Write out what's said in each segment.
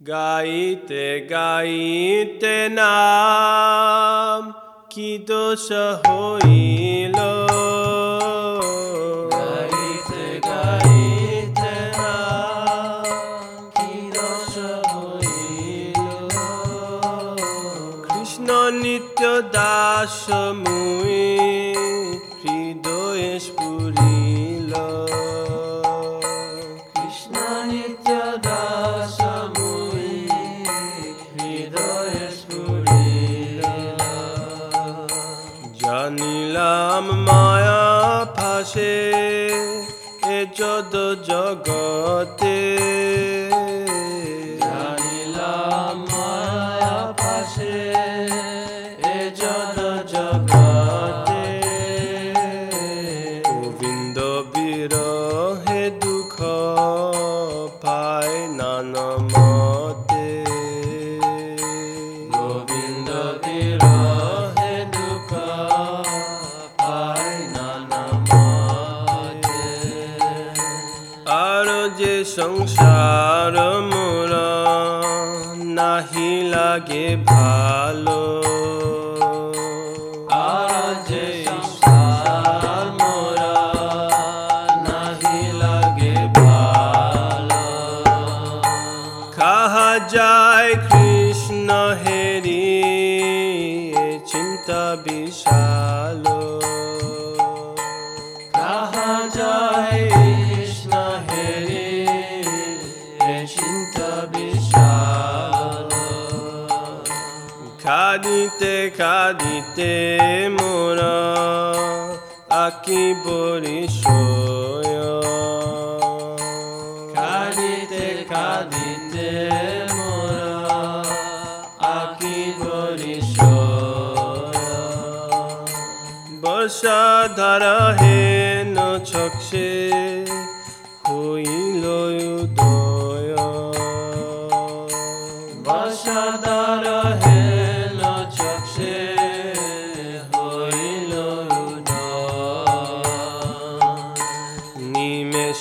গাইতে গাইতে নাম কি দোষ হইল? কৃষ্ণ নিত্য দাস মুই হৃদয়ে ফাঁসে এ জগতে। সংসার মোরা নাহি লাগে ভালো আর যে সংসার মোরা নাহি লাগে ভালো। কাহা যায় কৃষ্ণ হেরি চিন্তা বিশাল কাঁদিতে কাঁদিতে মোরা আকি বরিশয় কাঁদিতে কাঁদিতে মোরা আকি বরিশ বর্ষা ধারা হেন চক্ষে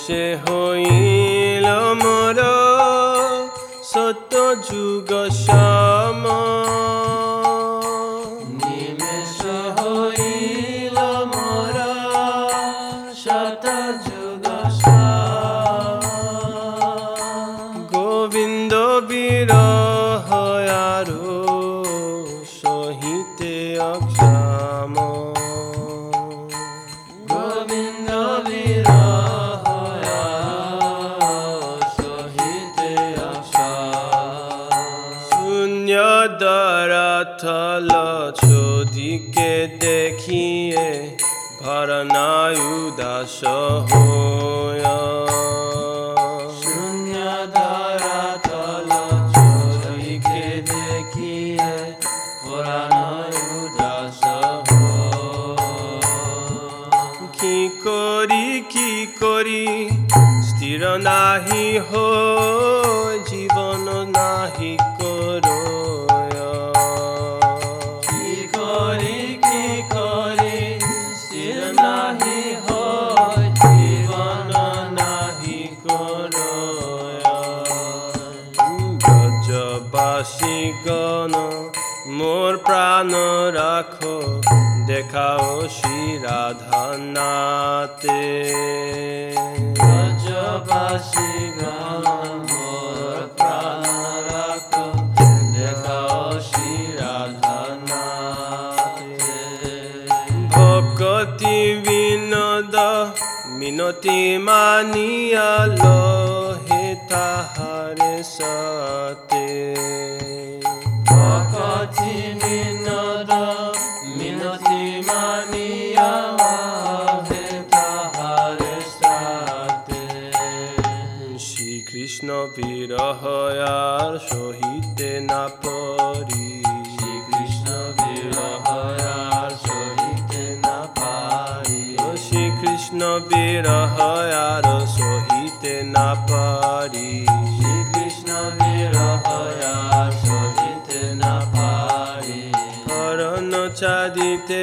নিমেষে হইল মর সত্য যুগ শ্যাম শূন্য দরাথল চোদিকে দেখিয়ে ভরনায় উদাস হয় দ্বারা তল চোরিকে দেখিয়ে পুরাণয় উদাস কি করি কি করি স্থির নাহি হো জীবন নাহি করো মোর প্রাণ রাখো দেখাও শ্রী রাধা নাতে ব্রজবাসী গান মোর প্রাণ রাখ দেখাও শ্রী। ভকতি বিনোদ মিনতি মানিয়াল হে তাহারে সাতে শ্রীকৃষ্ণ বিরহ আর সহিতে না পরি শ্রীকৃষ্ণ বিরহ আর সহিতে না পারি শ্রীকৃষ্ণ বিরহ আর সহিতে না পারি दी ते